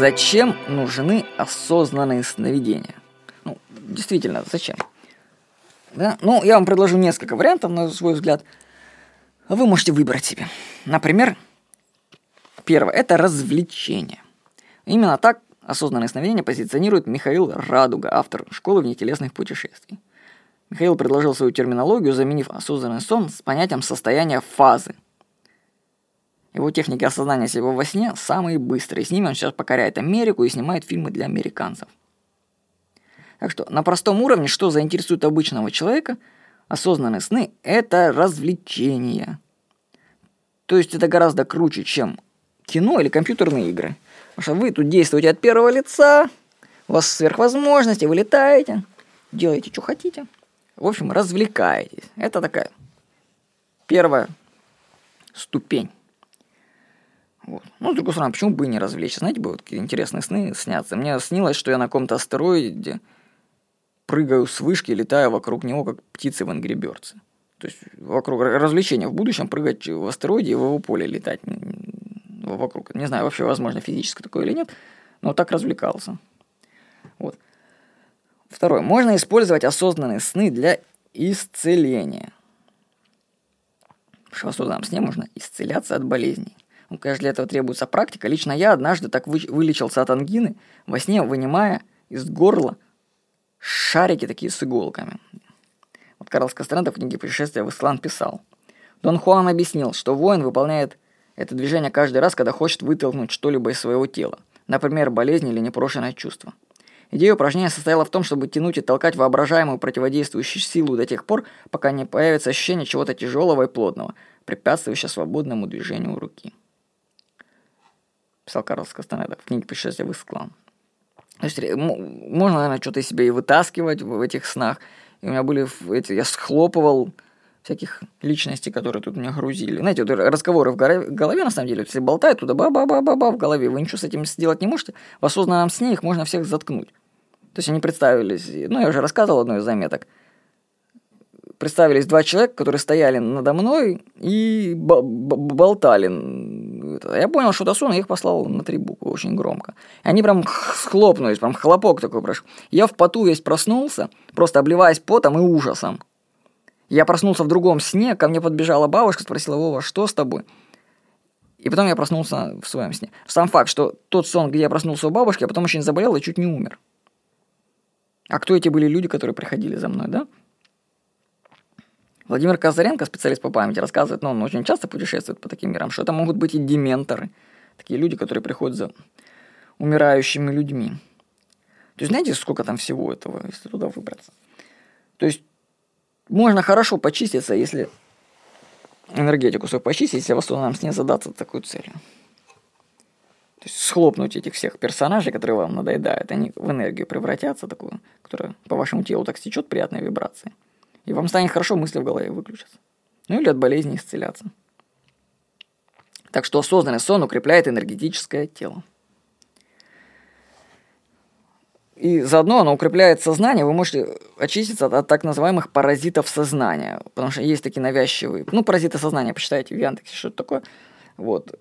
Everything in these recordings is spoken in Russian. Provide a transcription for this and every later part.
Зачем нужны осознанные сновидения? Ну, действительно, зачем? Да? Ну, я вам предложу несколько вариантов, на свой взгляд. Вы можете выбрать себе. Например, первое – это развлечение. Именно так осознанное сновидение позиционирует Михаил Радуга, автор школы внетелесных путешествий. Михаил предложил свою терминологию, заменив осознанный сон с понятием состояния фазы. Его техники осознания себя во сне самые быстрые. С ними он сейчас покоряет Америку и снимает фильмы для американцев. Так что на простом уровне, что заинтересует обычного человека, осознанные сны – это развлечение. То есть это гораздо круче, чем кино или компьютерные игры. Потому что вы тут действуете от первого лица, у вас сверхвозможности, вы летаете, делаете, что хотите. В общем, развлекаетесь. Это такая первая ступень. Вот. Ну, с другой стороны, почему бы и не развлечься? Знаете, бы вот какие интересные сны снятся. Мне снилось, что я на каком-то астероиде прыгаю с вышки, летаю вокруг него, как птицы в Angry Birds. То есть вокруг развлечения в будущем прыгать в астероиде и в его поле летать вокруг. Не знаю, вообще возможно физически такое или нет, но так развлекался. Вот. Второе. Можно использовать осознанные сны для исцеления. В осознанном сне можно исцеляться от болезней. Ну, конечно, для этого требуется практика. Лично я однажды так вы, вылечился от ангины, во сне вынимая из горла шарики такие с иголками. Вот Карлос Кастранда в книге «Путешествие в Исланд» писал. Дон Хуан объяснил, что воин выполняет это движение каждый раз, когда хочет вытолкнуть что-либо из своего тела, например, болезнь или непрошенное чувство. Идея упражнения состояла в том, чтобы тянуть и толкать воображаемую противодействующую силу до тех пор, пока не появится ощущение чего-то тяжелого и плотного, препятствующего свободному движению руки. Писал Карлос Кастанеда в книге «Путешествие в Исклан». То есть можно, наверное, что-то из себя и вытаскивать в этих снах. И у меня были эти, я схлопывал всяких личностей, которые тут меня грузили. Знаете, вот разговоры в голове, на самом деле, все болтают туда, ба-ба-ба-ба-ба в голове, вы ничего с этим сделать не можете. В осознанном сне их можно всех заткнуть. То есть они представились, ну, я уже рассказывал одну из заметок, представились два человека, которые стояли надо мной и болтали это. Я понял, что и их послал на три буквы очень громко. И они прям схлопнулись, прям хлопок такой прошел. Я в поту весь проснулся, просто обливаясь потом и ужасом. Я проснулся в другом сне, ко мне подбежала бабушка, спросила, Вова, что с тобой? И потом я проснулся в своем сне. Сам факт, что тот сон, где я проснулся у бабушки, я потом очень заболел и чуть не умер. А кто эти были люди, которые приходили за мной, да? Владимир Казаренко, специалист по памяти, рассказывает, но ну, он очень часто путешествует по таким мирам, что это могут быть и дементоры, такие люди, которые приходят за умирающими людьми. То есть знаете, сколько там всего этого, если туда выбраться? То есть можно хорошо почиститься, если энергетику свою почистить, если в основном сне задаться такой целью. То есть схлопнуть этих всех персонажей, которые вам надоедают, они в энергию превратятся, такую, которая по вашему телу так стечет приятной вибрацией. И вам станет хорошо, мысли в голове выключатся. Ну или от болезни исцеляться. Так что осознанный сон укрепляет энергетическое тело. И заодно оно укрепляет сознание, вы можете очиститься от, от так называемых паразитов сознания. Потому что есть такие навязчивые... Ну, паразиты сознания, почитайте в Яндексе, что это такое. Вот.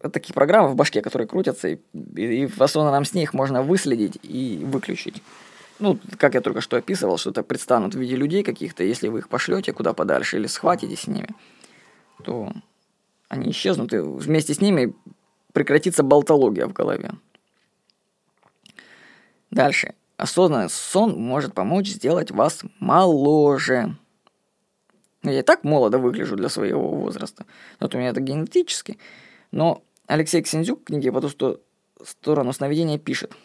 Это такие программы в башке, которые крутятся, и, и, и в осознанном сне их можно выследить и выключить ну, как я только что описывал, что это предстанут в виде людей каких-то, если вы их пошлете куда подальше или схватите с ними, то они исчезнут, и вместе с ними прекратится болтология в голове. Дальше. Осознанный сон может помочь сделать вас моложе. Я и так молодо выгляжу для своего возраста. Вот у меня это генетически. Но Алексей Ксензюк в книге «По ту сторону сновидения» пишет –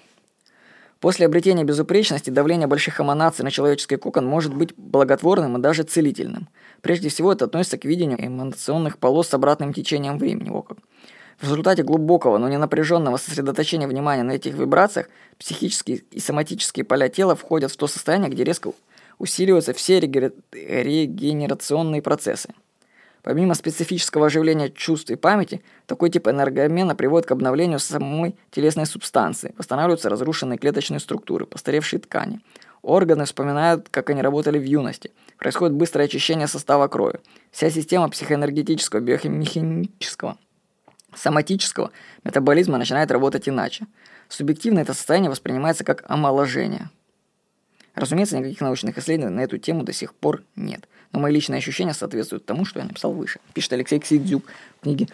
После обретения безупречности давление больших эманаций на человеческий кокон может быть благотворным и даже целительным. Прежде всего это относится к видению эманационных полос с обратным течением времени. О как. В результате глубокого, но не напряженного сосредоточения внимания на этих вибрациях психические и соматические поля тела входят в то состояние, где резко усиливаются все регенерационные процессы. Помимо специфического оживления чувств и памяти, такой тип энергообмена приводит к обновлению самой телесной субстанции, восстанавливаются разрушенные клеточные структуры, постаревшие ткани. Органы вспоминают, как они работали в юности. Происходит быстрое очищение состава крови. Вся система психоэнергетического, биохимического соматического метаболизма начинает работать иначе. Субъективно это состояние воспринимается как омоложение. Разумеется, никаких научных исследований на эту тему до сих пор нет. Но мои личные ощущения соответствуют тому, что я написал выше. Пишет Алексей Ксидзюк в книге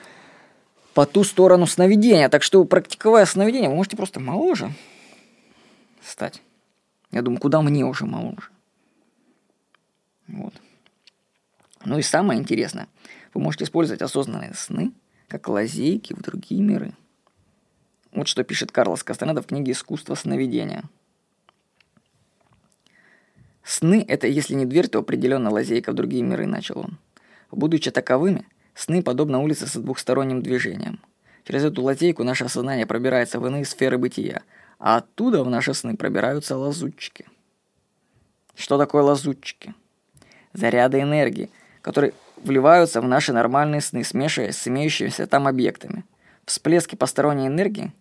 «По ту сторону сновидения». Так что, практиковая сновидение, вы можете просто моложе стать. Я думаю, куда мне уже моложе. Вот. Ну и самое интересное, вы можете использовать осознанные сны как лазейки в другие миры. Вот что пишет Карлос Кастанеда в книге «Искусство сновидения». Сны – это, если не дверь, то определенно лазейка в другие миры, начал он. Будучи таковыми, сны подобны улице с двухсторонним движением. Через эту лазейку наше сознание пробирается в иные сферы бытия, а оттуда в наши сны пробираются лазутчики. Что такое лазутчики? Заряды энергии, которые вливаются в наши нормальные сны, смешиваясь с имеющимися там объектами. Всплески посторонней энергии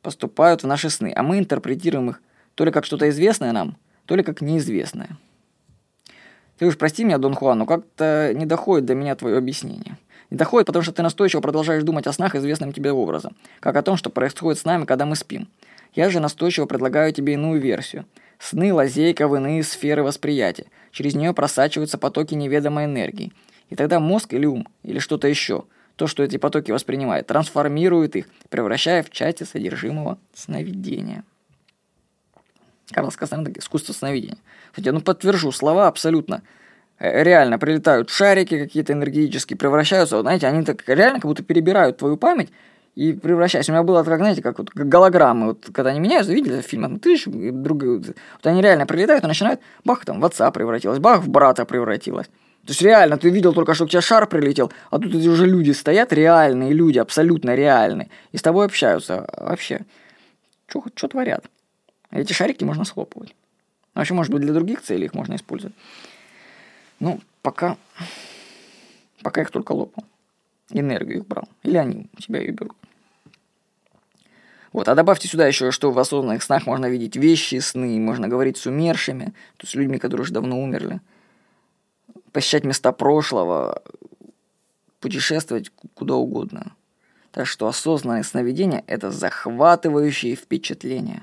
поступают в наши сны, а мы интерпретируем их то ли как что-то известное нам, то ли как неизвестное. Ты уж прости меня, Дон Хуан, но как-то не доходит до меня твое объяснение. Не доходит, потому что ты настойчиво продолжаешь думать о снах известным тебе образом, как о том, что происходит с нами, когда мы спим. Я же настойчиво предлагаю тебе иную версию – Сны – лазейка в иные сферы восприятия. Через нее просачиваются потоки неведомой энергии. И тогда мозг или ум, или что-то еще, то, что эти потоки воспринимает, трансформирует их, превращая в части содержимого сновидения. Карлос Кастанеда «Искусство сновидения». Кстати, ну подтвержу, слова абсолютно э, реально прилетают шарики какие-то энергетические, превращаются, вот, знаете, они так реально как будто перебирают твою память, и превращаясь. У меня было, как, знаете, как вот голограммы, вот когда они меняются, видели ну, ты же, друг, вот они реально прилетают и начинают, бах, там, в отца превратилась, бах, в брата превратилась. То есть реально, ты видел только, что у тебя шар прилетел, а тут уже люди стоят, реальные люди, абсолютно реальные, и с тобой общаются. Вообще, что творят? Эти шарики можно схлопывать. Вообще, может быть, для других целей их можно использовать. Ну, пока, пока их только лопал энергию их брал. Или они у тебя ее берут. Вот, а добавьте сюда еще, что в осознанных снах можно видеть вещи, сны, можно говорить с умершими, то есть с людьми, которые уже давно умерли, посещать места прошлого, путешествовать куда угодно. Так что осознанное сновидение – это захватывающие впечатления.